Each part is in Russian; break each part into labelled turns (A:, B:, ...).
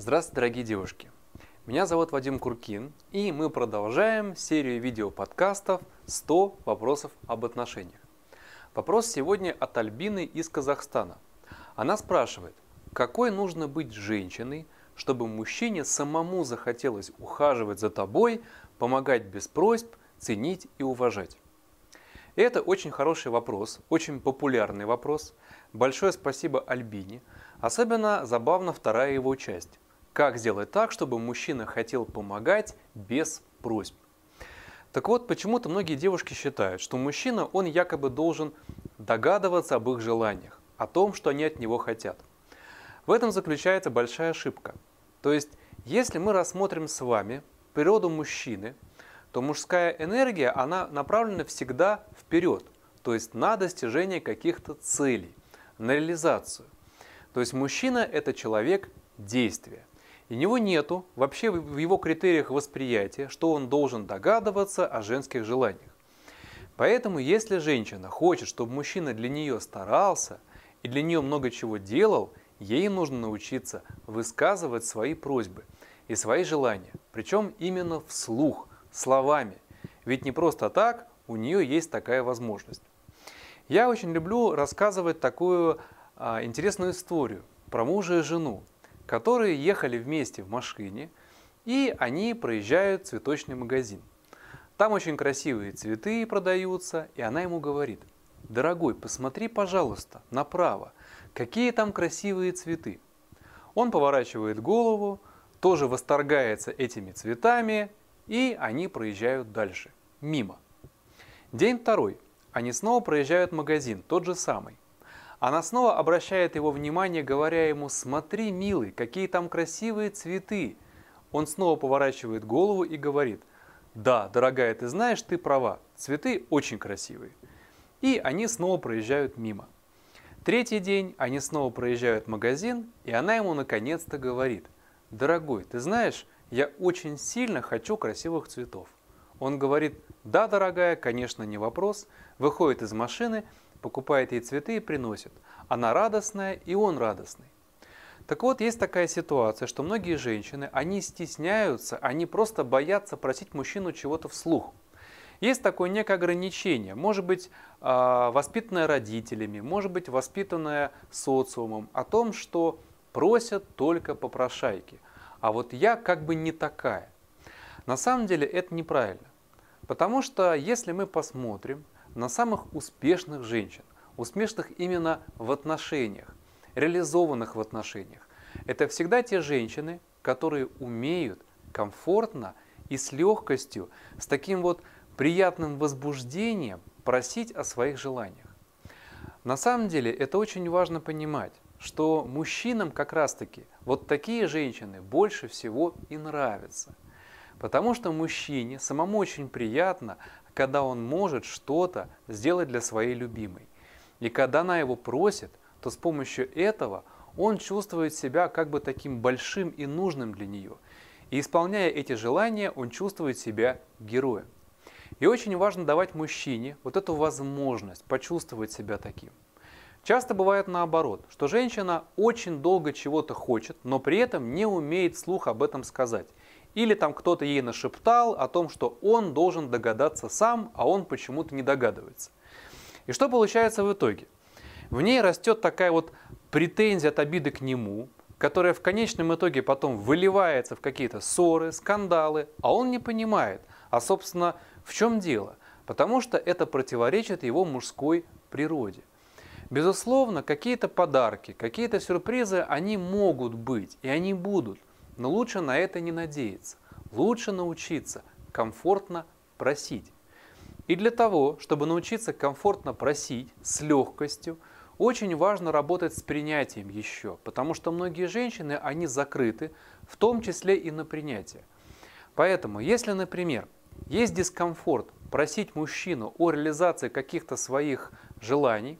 A: Здравствуйте, дорогие девушки! Меня зовут Вадим Куркин, и мы продолжаем серию видео-подкастов «100 вопросов об отношениях». Вопрос сегодня от Альбины из Казахстана. Она спрашивает, какой нужно быть женщиной, чтобы мужчине самому захотелось ухаживать за тобой, помогать без просьб, ценить и уважать? это очень хороший вопрос, очень популярный вопрос. Большое спасибо Альбине. Особенно забавна вторая его часть. Как сделать так, чтобы мужчина хотел помогать без просьб? Так вот, почему-то многие девушки считают, что мужчина, он якобы должен догадываться об их желаниях, о том, что они от него хотят. В этом заключается большая ошибка. То есть, если мы рассмотрим с вами природу мужчины, то мужская энергия, она направлена всегда вперед, то есть на достижение каких-то целей, на реализацию. То есть мужчина – это человек действия. И него нету вообще в его критериях восприятия, что он должен догадываться о женских желаниях. Поэтому, если женщина хочет, чтобы мужчина для нее старался и для нее много чего делал, ей нужно научиться высказывать свои просьбы и свои желания, причем именно вслух, словами. Ведь не просто так у нее есть такая возможность. Я очень люблю рассказывать такую а, интересную историю про мужа и жену, которые ехали вместе в машине, и они проезжают цветочный магазин. Там очень красивые цветы продаются, и она ему говорит, «Дорогой, посмотри, пожалуйста, направо, какие там красивые цветы». Он поворачивает голову, тоже восторгается этими цветами, и они проезжают дальше, мимо. День второй. Они снова проезжают магазин, тот же самый. Она снова обращает его внимание, говоря ему «Смотри, милый, какие там красивые цветы!» Он снова поворачивает голову и говорит «Да, дорогая, ты знаешь, ты права, цветы очень красивые». И они снова проезжают мимо. Третий день они снова проезжают магазин, и она ему наконец-то говорит «Дорогой, ты знаешь, я очень сильно хочу красивых цветов». Он говорит «Да, дорогая, конечно, не вопрос», выходит из машины – покупает ей цветы и приносит. Она радостная, и он радостный. Так вот, есть такая ситуация, что многие женщины, они стесняются, они просто боятся просить мужчину чего-то вслух. Есть такое некое ограничение, может быть, а, воспитанное родителями, может быть, воспитанное социумом, о том, что просят только попрошайки. А вот я как бы не такая. На самом деле это неправильно. Потому что если мы посмотрим, на самых успешных женщин, успешных именно в отношениях, реализованных в отношениях. Это всегда те женщины, которые умеют комфортно и с легкостью, с таким вот приятным возбуждением просить о своих желаниях. На самом деле это очень важно понимать, что мужчинам как раз-таки вот такие женщины больше всего и нравятся. Потому что мужчине самому очень приятно, когда он может что-то сделать для своей любимой. И когда она его просит, то с помощью этого он чувствует себя как бы таким большим и нужным для нее. И исполняя эти желания, он чувствует себя героем. И очень важно давать мужчине вот эту возможность почувствовать себя таким. Часто бывает наоборот, что женщина очень долго чего-то хочет, но при этом не умеет слух об этом сказать. Или там кто-то ей нашептал о том, что он должен догадаться сам, а он почему-то не догадывается. И что получается в итоге? В ней растет такая вот претензия от обиды к нему, которая в конечном итоге потом выливается в какие-то ссоры, скандалы, а он не понимает, а собственно в чем дело? Потому что это противоречит его мужской природе. Безусловно, какие-то подарки, какие-то сюрпризы, они могут быть, и они будут. Но лучше на это не надеяться. Лучше научиться комфортно просить. И для того, чтобы научиться комфортно просить с легкостью, очень важно работать с принятием еще, потому что многие женщины, они закрыты, в том числе и на принятие. Поэтому, если, например, есть дискомфорт просить мужчину о реализации каких-то своих желаний,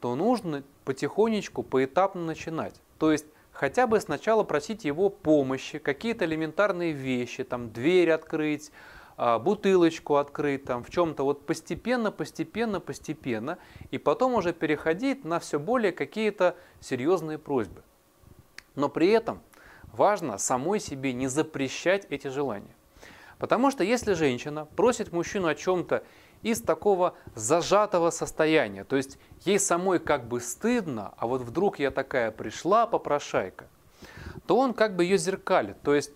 A: то нужно потихонечку, поэтапно начинать. То есть хотя бы сначала просить его помощи, какие-то элементарные вещи, там дверь открыть, а, бутылочку открыть, там в чем-то вот постепенно, постепенно, постепенно, и потом уже переходить на все более какие-то серьезные просьбы. Но при этом важно самой себе не запрещать эти желания. Потому что если женщина просит мужчину о чем-то из такого зажатого состояния, то есть ей самой как бы стыдно, а вот вдруг я такая пришла, попрошайка, то он как бы ее зеркалит, то есть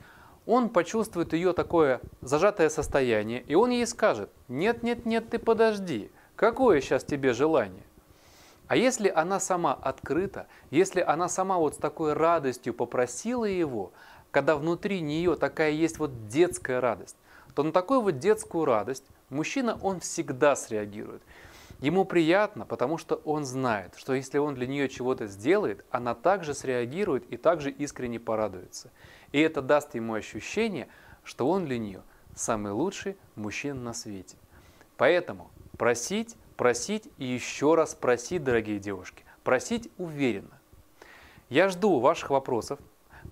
A: он почувствует ее такое зажатое состояние, и он ей скажет, нет, нет, нет, ты подожди, какое сейчас тебе желание? А если она сама открыта, если она сама вот с такой радостью попросила его, когда внутри нее такая есть вот детская радость, то на такую вот детскую радость мужчина, он всегда среагирует. Ему приятно, потому что он знает, что если он для нее чего-то сделает, она также среагирует и также искренне порадуется. И это даст ему ощущение, что он для нее самый лучший мужчина на свете. Поэтому просить просить и еще раз просить, дорогие девушки. Просить уверенно. Я жду ваших вопросов.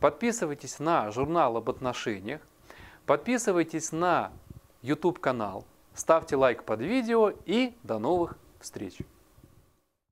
A: Подписывайтесь на журнал об отношениях. Подписывайтесь на YouTube канал. Ставьте лайк под видео и до новых встреч.